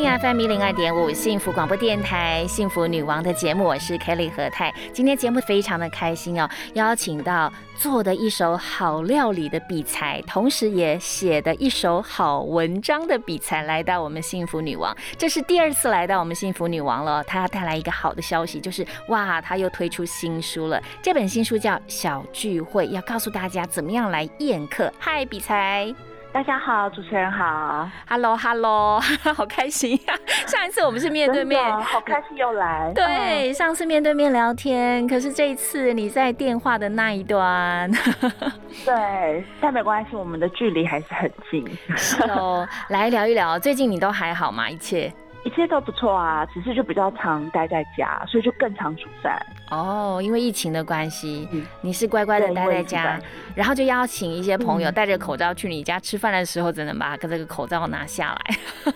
听 FM 一零二点五幸福广播电台幸福女王的节目，我是 Kelly 何太。今天节目非常的开心哦，邀请到做的一手好料理的比才，同时也写的一手好文章的比才，来到我们幸福女王。这是第二次来到我们幸福女王了。他要带来一个好的消息，就是哇，他又推出新书了。这本新书叫《小聚会》，要告诉大家怎么样来宴客。嗨，比才。大家好，主持人好，Hello Hello，好开心呀！上一次我们是面对面，好开心又来。对，上次面对面聊天，可是这一次你在电话的那一端。对，但没关系，我们的距离还是很近。哦，来聊一聊，最近你都还好吗？一切？一切都不错啊，只是就比较常待在家，所以就更常煮饭。哦，因为疫情的关系，你是乖乖的待在家，然后就邀请一些朋友戴着口罩去你家吃饭的时候，只能把这个口罩拿下来。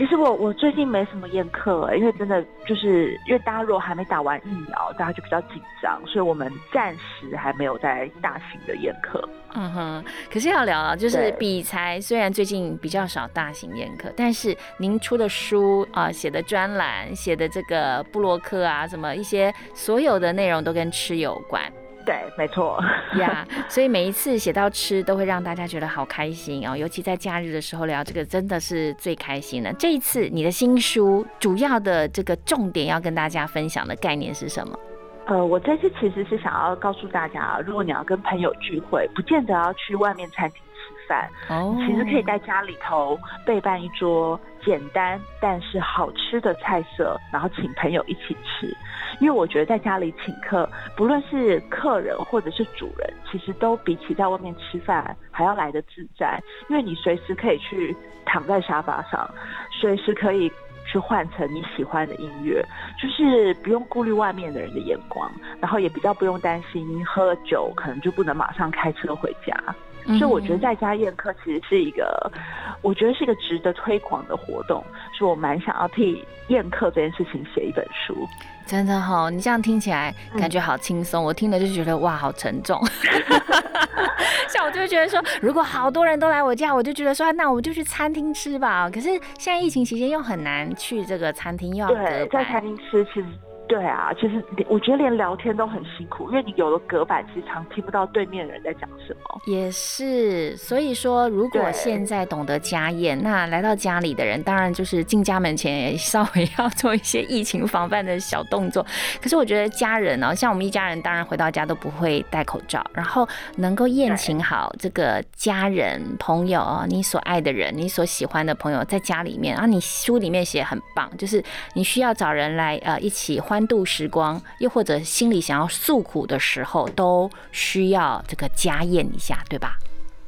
其实我我最近没什么宴客，因为真的就是因为大家如果还没打完疫苗，大家就比较紧张，所以我们暂时还没有在大型的宴客。嗯哼，可是要聊啊，就是比才虽然最近比较少大型宴客，但是您出的书啊，写的专栏，写的这个布洛克啊，什么一些所有的内容都跟吃有关。对，没错呀，所以每一次写到吃，都会让大家觉得好开心哦。尤其在假日的时候聊这个，真的是最开心的。这一次你的新书主要的这个重点要跟大家分享的概念是什么？呃，我这次其实是想要告诉大家，如果你要跟朋友聚会，不见得要去外面餐厅吃饭，哦，其实可以在家里头备办一桌简单但是好吃的菜色，然后请朋友一起吃。因为我觉得在家里请客，不论是客人或者是主人，其实都比起在外面吃饭还要来的自在。因为你随时可以去躺在沙发上，随时可以去换成你喜欢的音乐，就是不用顾虑外面的人的眼光，然后也比较不用担心喝了酒可能就不能马上开车回家。所以我觉得在家宴客其实是一个，我觉得是一个值得推广的活动，所以我蛮想要替宴客这件事情写一本书。真的哈，你这样听起来感觉好轻松，我听了就觉得哇，好沉重。像我就会觉得说，如果好多人都来我家，我就觉得说，那我们就去餐厅吃吧。可是现在疫情期间又很难去这个餐厅，又要对在餐厅吃其实。对啊，其实我觉得连聊天都很辛苦，因为你有了隔板，其实常听不到对面人在讲什么。也是，所以说，如果现在懂得家宴，那来到家里的人，当然就是进家门前也稍微要做一些疫情防范的小动作。可是我觉得家人呢，像我们一家人，当然回到家都不会戴口罩，然后能够宴请好这个家人、朋友，你所爱的人、你所喜欢的朋友在家里面，然后你书里面写很棒，就是你需要找人来呃一起欢。度时光，又或者心里想要诉苦的时候，都需要这个家宴一下，对吧？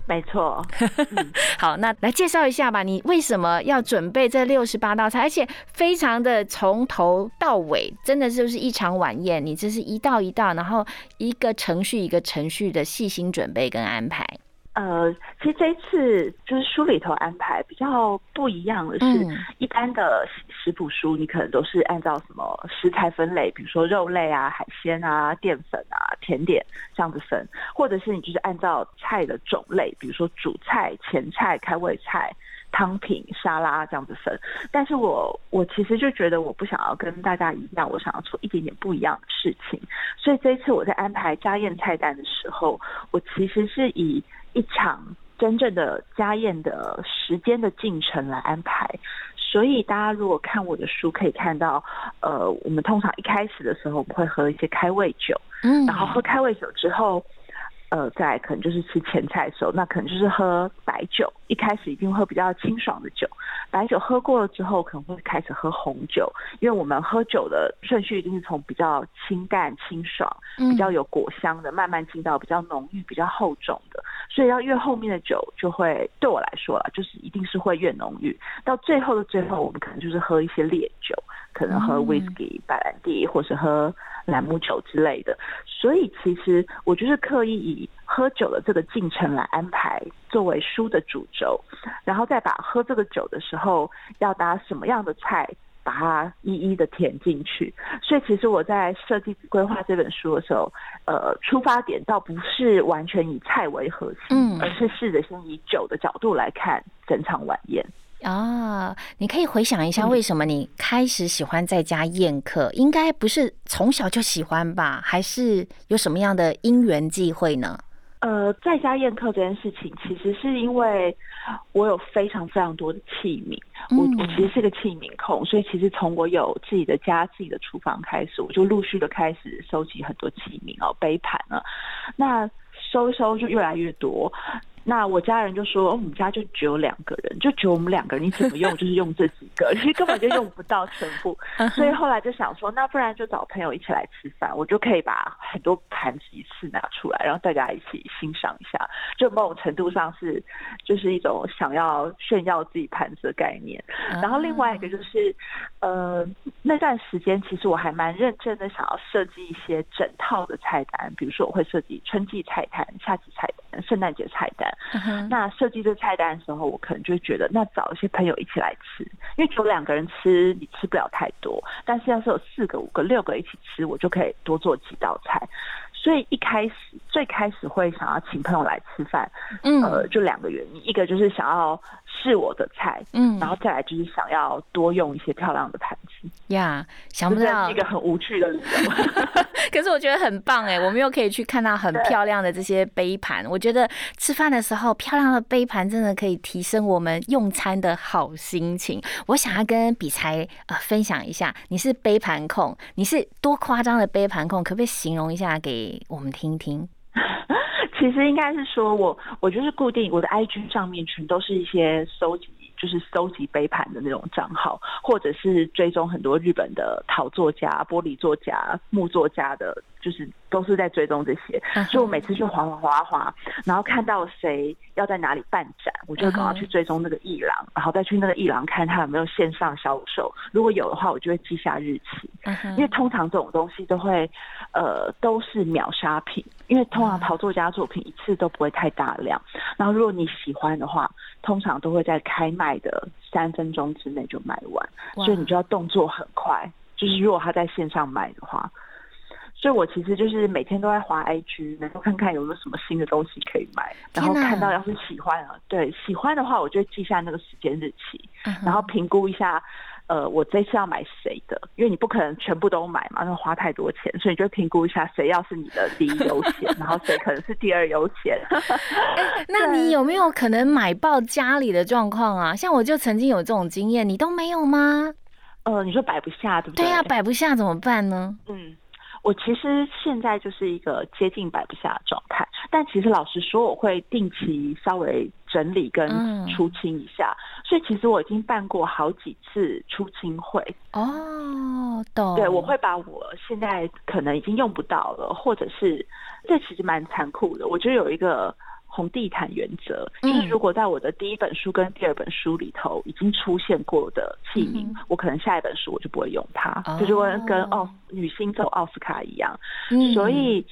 没错。好，那来介绍一下吧。你为什么要准备这六十八道菜，而且非常的从头到尾，真的就是一场晚宴。你这是一道一道，然后一个程序一个程序的细心准备跟安排。呃，其实这一次就是书里头安排比较不一样的是，一般的食谱书你可能都是按照什么食材分类，比如说肉类啊、海鲜啊、淀粉啊、甜点这样子分，或者是你就是按照菜的种类，比如说主菜、前菜、开胃菜、汤品、沙拉这样子分。但是我我其实就觉得我不想要跟大家一样，我想要做一点点不一样的事情，所以这一次我在安排家宴菜单的时候，我其实是以一场真正的家宴的时间的进程来安排，所以大家如果看我的书，可以看到，呃，我们通常一开始的时候，我们会喝一些开胃酒，嗯，然后喝开胃酒之后，呃，再可能就是吃前菜的时候，那可能就是喝白酒。一开始一定喝比较清爽的酒，白酒喝过了之后，可能会开始喝红酒，因为我们喝酒的顺序一定是从比较清淡清爽，比较有果香的，慢慢进到比较浓郁、比较厚重的。所以要越后面的酒，就会对我来说啊，就是一定是会越浓郁。到最后的最后，我们可能就是喝一些烈酒，可能喝 whisky、白兰地，或是喝朗姆酒之类的。所以其实我就是刻意以喝酒的这个进程来安排作为书的主轴，然后再把喝这个酒的时候要搭什么样的菜。把它一一的填进去，所以其实我在设计规划这本书的时候，呃，出发点倒不是完全以菜为核心，嗯，而是试着先以酒的角度来看整场晚宴。啊，你可以回想一下，为什么你开始喜欢在家宴客？应该不是从小就喜欢吧？还是有什么样的因缘际会呢？呃，在家宴客这件事情，其实是因为我有非常非常多的器皿，我我其实是个器皿控，所以其实从我有自己的家、自己的厨房开始，我就陆续的开始收集很多器皿哦，杯盘啊，那收一收就越来越多。那我家人就说，我们家就只有两个人，就只有我们两个人，你怎么用 就是用这几个，其实根本就用不到全部。所以后来就想说，那不然就找朋友一起来吃饭，我就可以把很多盘子一次拿出来，然后大家一起欣赏一下。就某种程度上是，就是一种想要炫耀自己盘子的概念。然后另外一个就是，呃，那段时间其实我还蛮认真的，想要设计一些整套的菜单，比如说我会设计春季菜单、夏季菜单、圣诞节菜单。那设计这菜单的时候，我可能就觉得，那找一些朋友一起来吃，因为只有两个人吃，你吃不了太多。但是要是有四个、五个、六个一起吃，我就可以多做几道菜。所以一开始最开始会想要请朋友来吃饭，嗯，呃，就两个原因，一个就是想要试我的菜，嗯，然后再来就是想要多用一些漂亮的盘子。呀，想不到一个很无趣的理由，可是我觉得很棒哎，我们又可以去看到很漂亮的这些杯盘。我觉得吃饭的时候，漂亮的杯盘真的可以提升我们用餐的好心情。我想要跟比才呃分享一下，你是杯盘控，你是多夸张的杯盘控，可不可以形容一下给？我们听听，其实应该是说，我我就是固定我的 IG 上面全都是一些收集，就是收集杯盘的那种账号，或者是追踪很多日本的陶作家、玻璃作家、木作家的。就是都是在追踪这些，所以我每次就滑滑滑滑，然后看到谁要在哪里办展，我就赶快去追踪那个艺廊，然后再去那个艺廊看他有没有线上销售，如果有的话，我就会记下日期，因为通常这种东西都会，呃，都是秒杀品，因为通常陶作家作品一次都不会太大量，然后如果你喜欢的话，通常都会在开卖的三分钟之内就卖完，所以你就要动作很快，就是如果他在线上卖的话。所以，我其实就是每天都在滑 IG，然后看看有没有什么新的东西可以买。然后看到要是喜欢啊，对喜欢的话，我就记下那个时间日期，然后评估一下，呃，我这次要买谁的，因为你不可能全部都买嘛，那花太多钱，所以你就评估一下谁要是你的第一优先，然后谁可能是第二优先。那你有没有可能买爆家里的状况啊？像我就曾经有这种经验，你都没有吗？呃，你说摆不下，对不对？对呀，摆不下怎么办呢？嗯。我其实现在就是一个接近摆不下的状态，但其实老实说，我会定期稍微整理跟出清一下，所以其实我已经办过好几次出清会。哦，懂。对，我会把我现在可能已经用不到了，或者是这其实蛮残酷的。我觉得有一个。红地毯原则就是，如果在我的第一本书跟第二本书里头已经出现过的器皿，我可能下一本书我就不会用它，就是跟跟奥女星走奥斯卡一样。所以，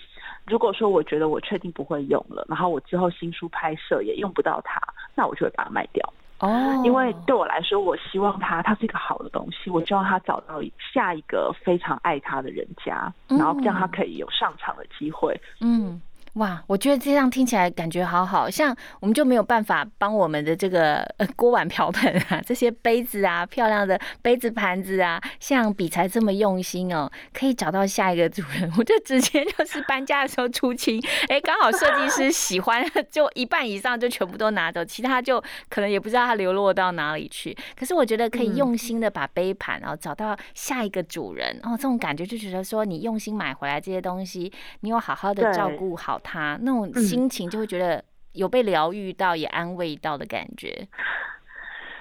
如果说我觉得我确定不会用了，然后我之后新书拍摄也用不到它，那我就会把它卖掉。哦，因为对我来说，我希望它它是一个好的东西，我希望它找到下一个非常爱它的人家，然后让它可以有上场的机会。嗯。哇，我觉得这样听起来感觉好好像我们就没有办法帮我们的这个锅碗瓢盆啊，这些杯子啊，漂亮的杯子盘子啊，像比才这么用心哦，可以找到下一个主人，我就直接就是搬家的时候出清，哎，刚好设计师喜欢，就一半以上就全部都拿走，其他就可能也不知道它流落到哪里去。可是我觉得可以用心的把杯盘然后找到下一个主人，哦，这种感觉就觉得说你用心买回来这些东西，你有好好的照顾好。他，那种心情就会觉得有被疗愈到，也安慰到的感觉。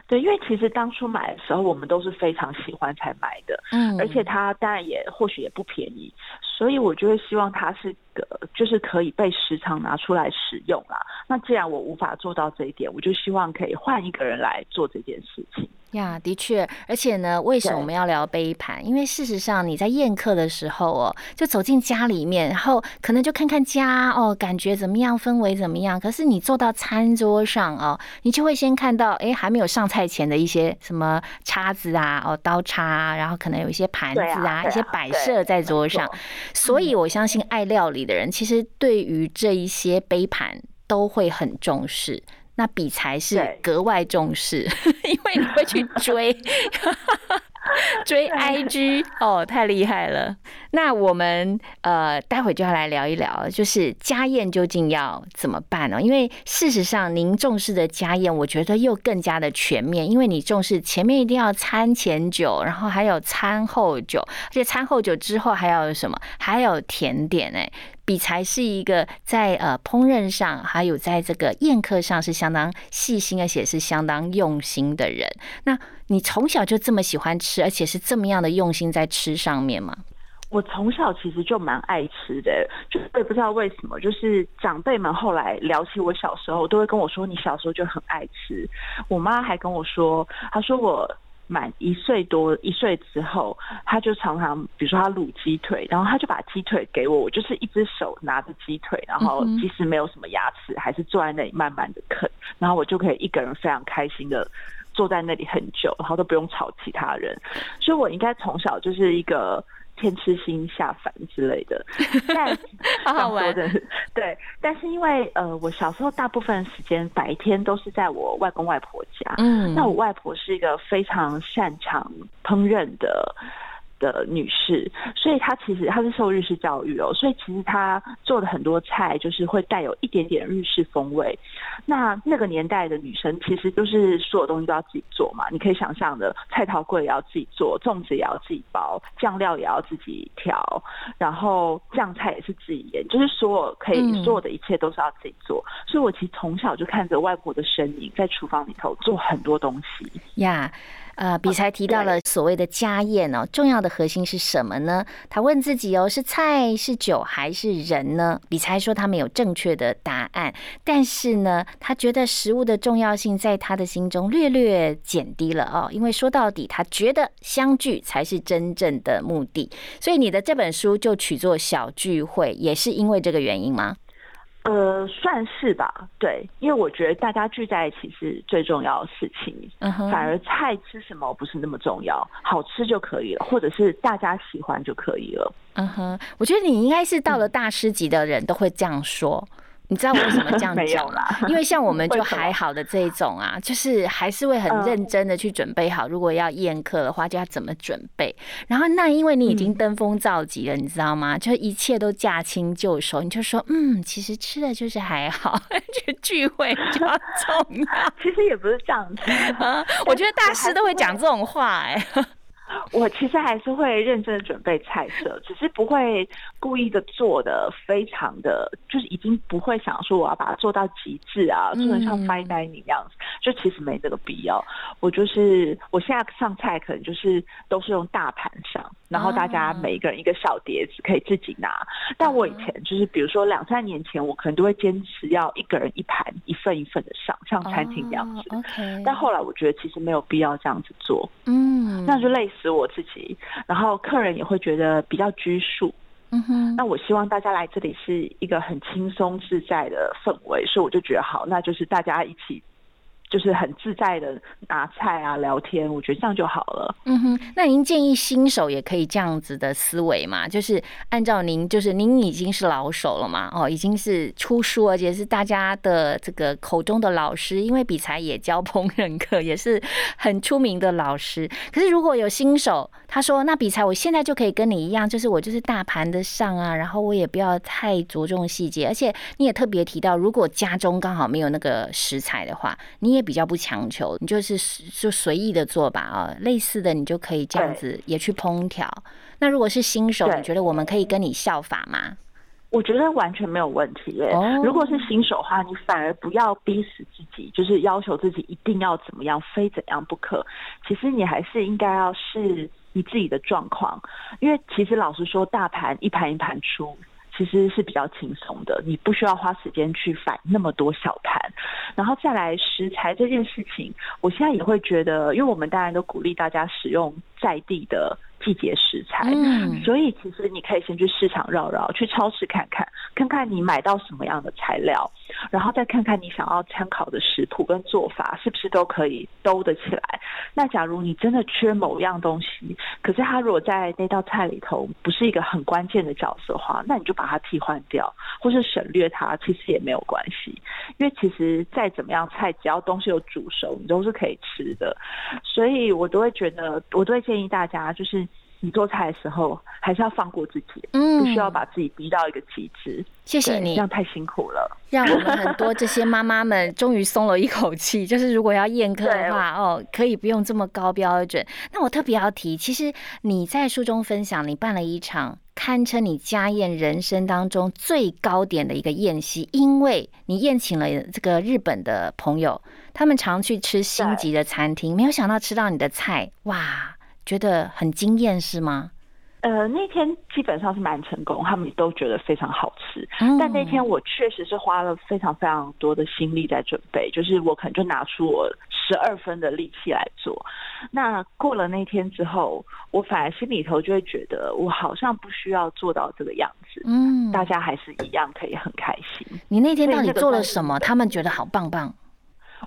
对，因为其实当初买的时候，我们都是非常喜欢才买的，嗯，而且它当然也或许也不便宜，所以我就会希望它是个就是可以被时常拿出来使用啦。那既然我无法做到这一点，我就希望可以换一个人来做这件事情。呀，的确，而且呢，为什么我们要聊杯盘？因为事实上，你在宴客的时候哦，就走进家里面，然后可能就看看家哦，感觉怎么样，氛围怎么样。可是你坐到餐桌上哦，你就会先看到，哎，还没有上菜前的一些什么叉子啊，哦，刀叉，然后可能有一些盘子啊，一些摆设在桌上。所以我相信爱料理的人，其实对于这一些杯盘都会很重视。那比才是格外重视，因为你会去追 追 IG 哦，太厉害了。那我们呃，待会就要来聊一聊，就是家宴究竟要怎么办呢？因为事实上，您重视的家宴，我觉得又更加的全面，因为你重视前面一定要餐前酒，然后还有餐后酒，而且餐后酒之后还要有什么？还有甜点哎。比才是一个在呃烹饪上，还有在这个宴客上是相当细心，而且是相当用心的人。那你从小就这么喜欢吃，而且是这么样的用心在吃上面吗？我从小其实就蛮爱吃的，就我也不知道为什么，就是长辈们后来聊起我小时候，都会跟我说你小时候就很爱吃。我妈还跟我说，她说我。满一岁多一岁之后，他就常常，比如说他卤鸡腿，然后他就把鸡腿给我，我就是一只手拿着鸡腿，然后即使没有什么牙齿，还是坐在那里慢慢的啃，然后我就可以一个人非常开心的坐在那里很久，然后都不用吵其他人，所以我应该从小就是一个。天吃星下凡之类的，但好好玩的，对。但是因为呃，我小时候大部分时间白天都是在我外公外婆家，嗯，那我外婆是一个非常擅长烹饪的。的女士，所以她其实她是受日式教育哦，所以其实她做的很多菜就是会带有一点点日式风味。那那个年代的女生其实就是所有东西都要自己做嘛，你可以想象的，菜桃柜也要自己做，粽子也要自己包，酱料也要自己调，然后酱菜也是自己腌，就是所有可以所有的一切都是要自己做。所以我其实从小就看着外婆的身影在厨房里头做很多东西呀。呃，比才提到了所谓的家宴哦，重要的核心是什么呢？他问自己哦，是菜是酒还是人呢？比才说他没有正确的答案，但是呢，他觉得食物的重要性在他的心中略略减低了哦，因为说到底，他觉得相聚才是真正的目的。所以你的这本书就取作小聚会，也是因为这个原因吗？呃，算是吧，对，因为我觉得大家聚在一起是最重要的事情，反而菜吃什么不是那么重要，好吃就可以了，或者是大家喜欢就可以了。嗯哼，我觉得你应该是到了大师级的人都会这样说。你知道为什么这样 讲吗？因为像我们 就还好的这一种啊，就是还是会很认真的去准备好，如果要宴客的话，就要怎么准备。然后那因为你已经登峰造极了，你知道吗？就一切都驾轻就熟，你就说嗯，其实吃的就是还好，就聚会比较重要。其实也不是这样子啊，我觉得大师都会讲这种话哎。我其实还是会认真的准备菜色，只是不会故意的做的非常的，就是已经不会想说我要把它做到极致啊，做的像 fine dining 样子，就其实没这个必要。我就是我现在上菜可能就是都是用大盘上，然后大家每一个人一个小碟子可以自己拿。但我以前就是比如说两三年前，我可能都会坚持要一个人一盘一份一份的上，像餐厅这样子。但后来我觉得其实没有必要这样子做，嗯，那就累死。我自己，然后客人也会觉得比较拘束。嗯哼，那我希望大家来这里是一个很轻松自在的氛围，所以我就觉得好，那就是大家一起。就是很自在的拿菜啊聊天，我觉得这样就好了。嗯哼，那您建议新手也可以这样子的思维嘛？就是按照您，就是您已经是老手了嘛？哦，已经是出书，而且是大家的这个口中的老师，因为比才也教烹饪课，也是很出名的老师。可是如果有新手，他说那比才我现在就可以跟你一样，就是我就是大盘的上啊，然后我也不要太着重细节，而且你也特别提到，如果家中刚好没有那个食材的话，你也。比较不强求，你就是就随意的做吧啊，类似的你就可以这样子也去烹调。那如果是新手，你觉得我们可以跟你效法吗？我觉得完全没有问题耶。如果是新手的话，你反而不要逼死自己，就是要求自己一定要怎么样，非怎样不可。其实你还是应该要试你自己的状况，因为其实老实说，大盘一盘一盘出。其实是比较轻松的，你不需要花时间去反那么多小摊，然后再来食材这件事情，我现在也会觉得，因为我们当然都鼓励大家使用在地的。季节食材，所以其实你可以先去市场绕绕，去超市看看，看看你买到什么样的材料，然后再看看你想要参考的食谱跟做法是不是都可以兜得起来。那假如你真的缺某样东西，可是它如果在那道菜里头不是一个很关键的角色的话，那你就把它替换掉，或是省略它，其实也没有关系。因为其实再怎么样菜，只要东西有煮熟，你都是可以吃的。所以我都会觉得，我都会建议大家就是。你做菜的时候还是要放过自己，嗯，不需要把自己逼到一个极致。谢谢你，这样太辛苦了。让我们很多这些 妈妈们终于松了一口气。就是如果要宴客的话，哦，可以不用这么高标准。那我特别要提，其实你在书中分享，你办了一场堪称你家宴人生当中最高点的一个宴席，因为你宴请了这个日本的朋友，他们常去吃星级的餐厅，没有想到吃到你的菜，哇！觉得很惊艳是吗？呃，那天基本上是蛮成功，他们都觉得非常好吃。但那天我确实是花了非常非常多的心力在准备，就是我可能就拿出我十二分的力气来做。那过了那天之后，我反而心里头就会觉得，我好像不需要做到这个样子。嗯，大家还是一样可以很开心。你那天到底做了什么？他们觉得好棒棒。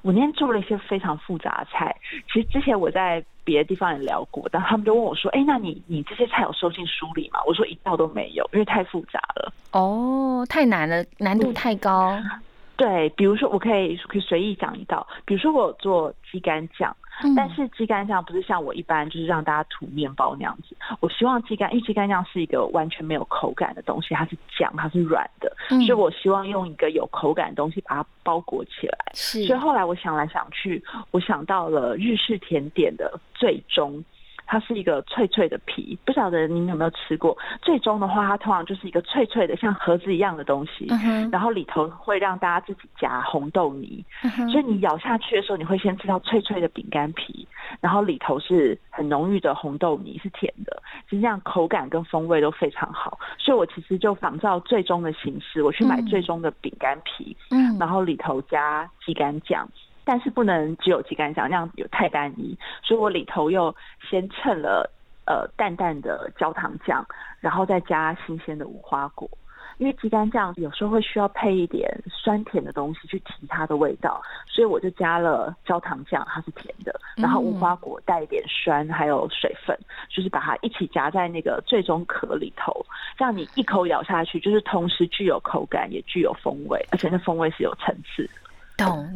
我那天做了一些非常复杂的菜，其实之前我在别的地方也聊过，但他们就问我说：“哎，那你你这些菜有收进书里吗？”我说：“一道都没有，因为太复杂了。”哦，太难了，难度太高。对，比如说我可以可以随意讲一道，比如说我做鸡肝酱。但是鸡肝酱不是像我一般就是让大家涂面包那样子，我希望鸡肝，因为鸡肝酱是一个完全没有口感的东西，它是酱，它是软的，所以我希望用一个有口感的东西把它包裹起来。是，所以后来我想来想去，我想到了日式甜点的最终。它是一个脆脆的皮，不晓得您有没有吃过。最终的话，它通常就是一个脆脆的像盒子一样的东西，然后里头会让大家自己夹红豆泥，所以你咬下去的时候，你会先吃到脆脆的饼干皮，然后里头是很浓郁的红豆泥，是甜的，其实这样口感跟风味都非常好。所以我其实就仿照最终的形式，我去买最终的饼干皮，嗯，然后里头加鸡肝酱。但是不能只有鸡肝酱，那样有太单一，所以我里头又先称了呃淡淡的焦糖酱，然后再加新鲜的无花果，因为鸡肝酱有时候会需要配一点酸甜的东西去提它的味道，所以我就加了焦糖酱，它是甜的，然后无花果带一点酸，还有水分，就是把它一起夹在那个最终壳里头，这样你一口咬下去，就是同时具有口感，也具有风味，而且那风味是有层次。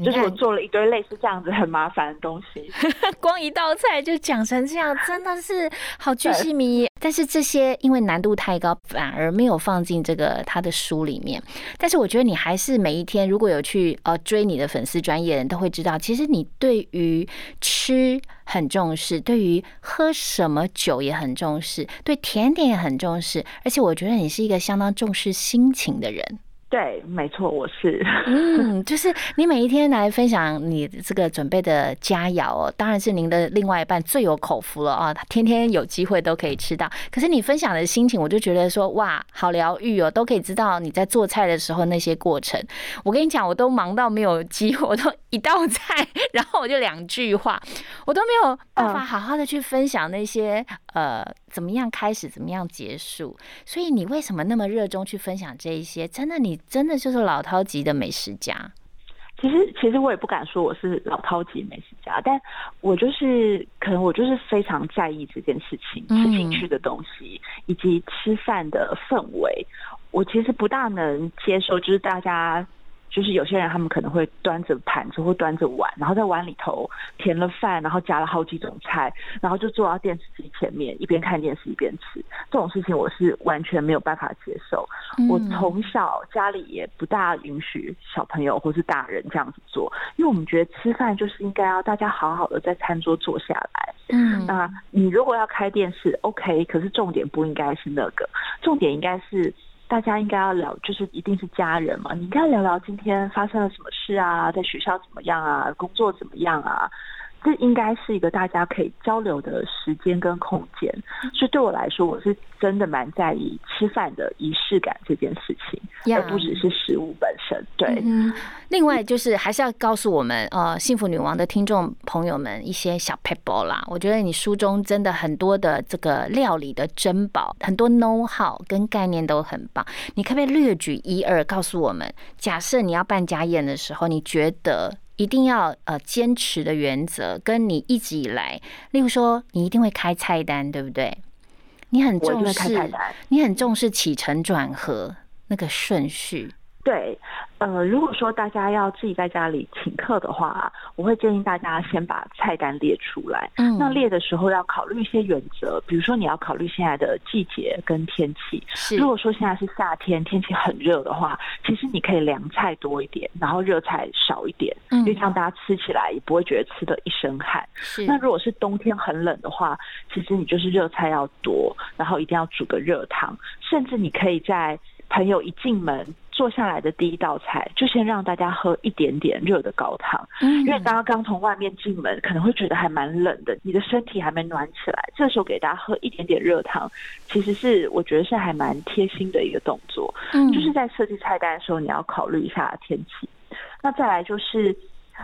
就是我做了一堆类似这样子很麻烦的东西，光一道菜就讲成这样，真的是好巨细迷。但是这些因为难度太高，反而没有放进这个他的书里面。但是我觉得你还是每一天如果有去呃追你的粉丝专业人都会知道，其实你对于吃很重视，对于喝什么酒也很重视，对甜点也很重视，而且我觉得你是一个相当重视心情的人。对，没错，我是。嗯，就是你每一天来分享你这个准备的佳肴哦，当然是您的另外一半最有口福了啊，他天天有机会都可以吃到。可是你分享的心情，我就觉得说哇，好疗愈哦，都可以知道你在做菜的时候那些过程。我跟你讲，我都忙到没有机会，我都一道菜，然后我就两句话，我都没有办法好好的去分享那些呃。怎么样开始，怎么样结束？所以你为什么那么热衷去分享这一些？真的，你真的就是老饕级的美食家。其实，其实我也不敢说我是老饕级美食家，但我就是可能我就是非常在意这件事情，吃进去的东西以及吃饭的氛围。我其实不大能接受，就是大家。就是有些人他们可能会端着盘子或端着碗，然后在碗里头填了饭，然后加了好几种菜，然后就坐到电视机前面一边看电视一边吃。这种事情我是完全没有办法接受。我从小家里也不大允许小朋友或是大人这样子做，因为我们觉得吃饭就是应该要大家好好的在餐桌坐下来。嗯，那你如果要开电视，OK，可是重点不应该是那个，重点应该是。大家应该要聊，就是一定是家人嘛，你应该聊聊今天发生了什么事啊，在学校怎么样啊，工作怎么样啊。这应该是一个大家可以交流的时间跟空间，所以对我来说，我是真的蛮在意吃饭的仪式感这件事情，而不只是食物本身。对，嗯另外就是还是要告诉我们，呃，幸福女王的听众朋友们一些小 pebble 啦。我觉得你书中真的很多的这个料理的珍宝，很多 know how 跟概念都很棒。你可不可以略举一二，告诉我们？假设你要办家宴的时候，你觉得？一定要呃坚持的原则，跟你一直以来，例如说，你一定会开菜单，对不对？你很重视，你很重视起承转合那个顺序。对，呃，如果说大家要自己在家里请客的话，我会建议大家先把菜单列出来。嗯，那列的时候要考虑一些原则，比如说你要考虑现在的季节跟天气。是，如果说现在是夏天，天气很热的话，其实你可以凉菜多一点，然后热菜少一点，因为这样大家吃起来也不会觉得吃的一身汗。是，那如果是冬天很冷的话，其实你就是热菜要多，然后一定要煮个热汤，甚至你可以在。朋友一进门坐下来的第一道菜，就先让大家喝一点点热的高汤，因为大家刚从外面进门，可能会觉得还蛮冷的，你的身体还没暖起来，这时候给大家喝一点点热汤，其实是我觉得是还蛮贴心的一个动作。嗯，就是在设计菜单的时候，你要考虑一下天气。那再来就是，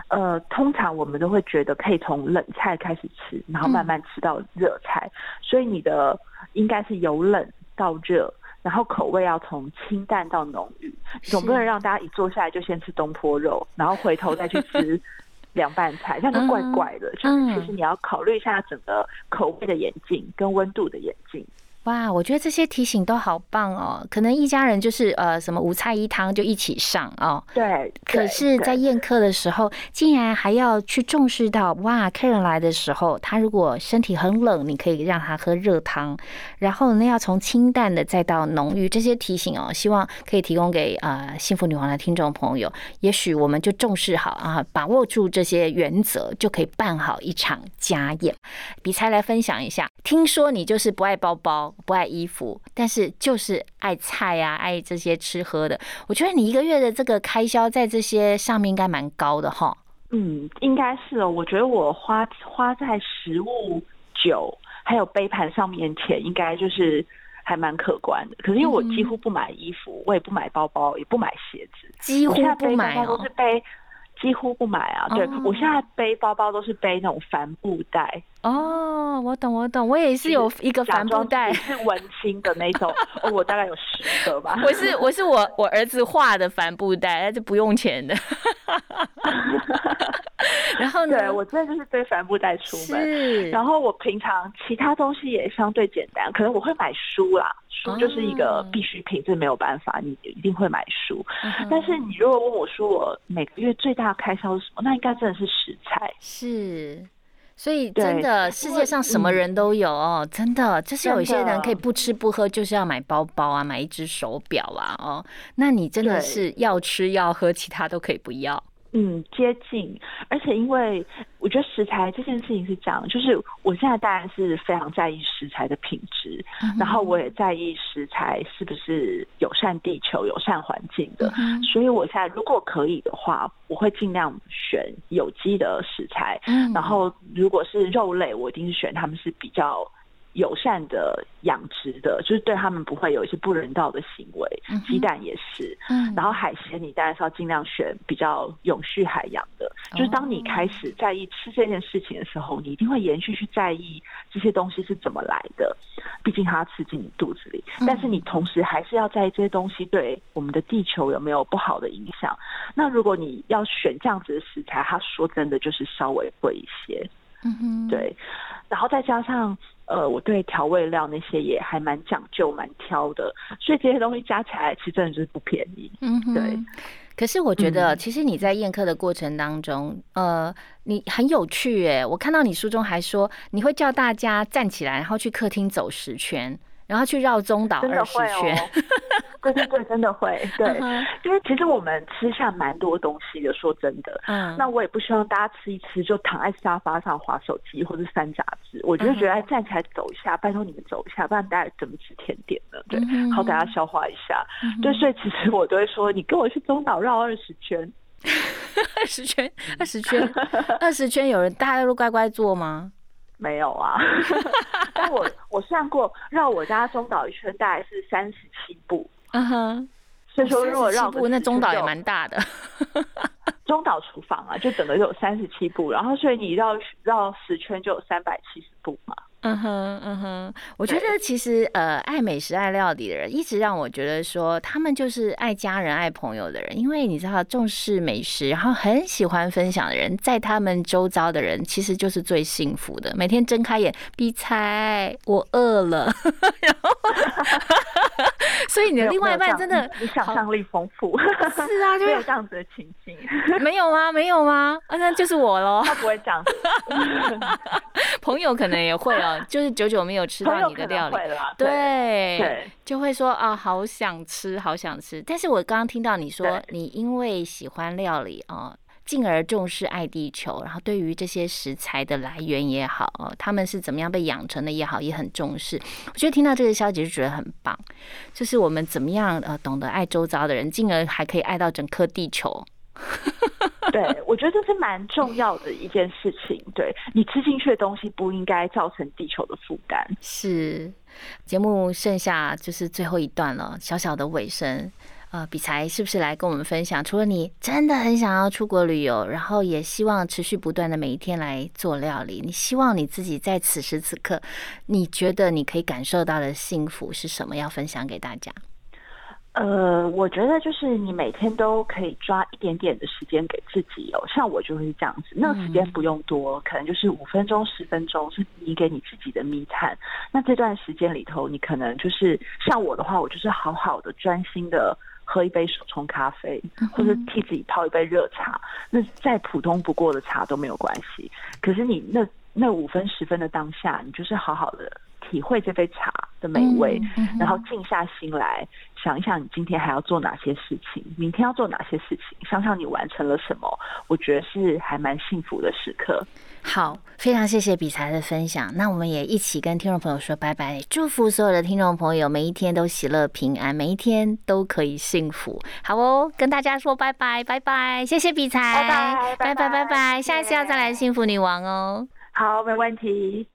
呃，通常我们都会觉得可以从冷菜开始吃，然后慢慢吃到热菜，所以你的应该是由冷到热。然后口味要从清淡到浓郁，总不能让大家一坐下来就先吃东坡肉，然后回头再去吃 凉拌菜，这样就怪怪的。就是其实你要考虑一下整个口味的演进跟温度的演进。哇，我觉得这些提醒都好棒哦！可能一家人就是呃，什么五菜一汤就一起上哦。对。可是，在宴客的时候，竟然还要去重视到哇，客人来的时候，他如果身体很冷，你可以让他喝热汤。然后呢，要从清淡的再到浓郁，这些提醒哦，希望可以提供给呃幸福女王的听众朋友。也许我们就重视好啊，把握住这些原则，就可以办好一场家宴。比才来分享一下，听说你就是不爱包包。不爱衣服，但是就是爱菜啊，爱这些吃喝的。我觉得你一个月的这个开销在这些上面应该蛮高的哈。嗯，应该是哦。我觉得我花花在食物、酒还有杯盘上面钱，应该就是还蛮可观的。可是因为我几乎不买衣服，我也不买包包，也不买鞋子，几乎不买哦。都是背。几乎不买啊！对我现在背包包都是背那种帆布袋。哦，我懂我懂，我也是有一个帆布袋，是文青的那种。哦，我大概有十个吧。我是我是我我儿子画的帆布袋，那是不用钱的。然后呢？对我真的就是背帆布袋出门。然后我平常其他东西也相对简单，可能我会买书啦。书就是一个必需品，这没有办法，你一定会买书。但是你如果问我说我每个月最大的开销是什么，那应该真的是食材。是，所以真的世界上什么人都有哦，真的就是有一些人可以不吃不喝，就是要买包包啊，买一只手表啊，哦，那你真的是要吃要喝，其他都可以不要。嗯，接近，而且因为我觉得食材这件事情是这样，就是我现在当然是非常在意食材的品质，然后我也在意食材是不是友善地球、友善环境的，所以我现在如果可以的话，我会尽量选有机的食材，然后如果是肉类，我一定是选他们是比较。友善的养殖的，就是对他们不会有一些不人道的行为。鸡蛋也是，然后海鲜你当然是要尽量选比较永续海洋的。就是当你开始在意吃这件事情的时候，你一定会延续去在意这些东西是怎么来的。毕竟它吃进你肚子里，但是你同时还是要在意这些东西对我们的地球有没有不好的影响。那如果你要选这样子的食材，它说真的就是稍微贵一些。嗯哼，对，然后再加上。呃，我对调味料那些也还蛮讲究、蛮挑的，所以这些东西加起来，其实真的就是不便宜。嗯，对。可是我觉得，其实你在宴客的过程当中，呃，你很有趣诶。我看到你书中还说，你会叫大家站起来，然后去客厅走十圈。然后去绕中岛二十圈，对对对，真的会。对，因为其实我们吃下蛮多东西的，说真的。嗯。那我也不希望大家吃一吃就躺在沙发上划手机或者翻杂志，我就觉得站起来走一下，拜托你们走一下，不然大家怎么吃甜点呢？对，好，大家消化一下。对，所以其实我都会说，你跟我去中岛绕 二十圈，二十圈，二十圈，二十圈，有人大家都乖乖做吗？没有啊，但我我算过绕我家中岛一圈大概是三十七步，嗯哼，所以说如果绕步，那中岛也蛮大的，中岛厨房啊，就整个就有三十七步，然后所以你绕绕十圈就有三百七十步嘛。嗯哼，嗯哼，我觉得其实呃，爱美食、爱料理的人，一直让我觉得说，他们就是爱家人、爱朋友的人。因为你知道，重视美食，然后很喜欢分享的人，在他们周遭的人，其实就是最幸福的。每天睁开眼，比猜，我饿了，然后，所以你的另外一半真的，你想象力丰富，是啊，就有这样子的情境，没有吗？没有吗？啊，那就是我喽。他不会这样子，朋友可能也会哦。就是久久没有吃到你的料理，对，就会说啊，好想吃，好想吃。但是我刚刚听到你说，你因为喜欢料理啊，进而重视爱地球，然后对于这些食材的来源也好，他们是怎么样被养成的也好，也很重视。我觉得听到这个消息就觉得很棒，就是我们怎么样呃懂得爱周遭的人，进而还可以爱到整颗地球。对，我觉得这是蛮重要的一件事情。对你吃进去的东西不应该造成地球的负担。是，节目剩下就是最后一段了，小小的尾声。呃，比才是不是来跟我们分享？除了你真的很想要出国旅游，然后也希望持续不断的每一天来做料理，你希望你自己在此时此刻，你觉得你可以感受到的幸福是什么？要分享给大家。呃，我觉得就是你每天都可以抓一点点的时间给自己哦，像我就是这样子，那时间不用多，可能就是五分钟、十分钟是你给你自己的密探。那这段时间里头，你可能就是像我的话，我就是好好的专心的喝一杯手冲咖啡，或者替自己泡一杯热茶，那再普通不过的茶都没有关系。可是你那那五分十分的当下，你就是好好的。体会这杯茶的美味，然后静下心来想一想，你今天还要做哪些事情，明天要做哪些事情，想想你完成了什么，我觉得是还蛮幸福的时刻。好，非常谢谢比才的分享，那我们也一起跟听众朋友说拜拜，祝福所有的听众朋友每一天都喜乐平安，每一天都可以幸福。好哦，跟大家说拜拜，拜拜，谢谢比才，拜拜，拜拜，拜拜，下一次要再来幸福女王哦。好，没问题。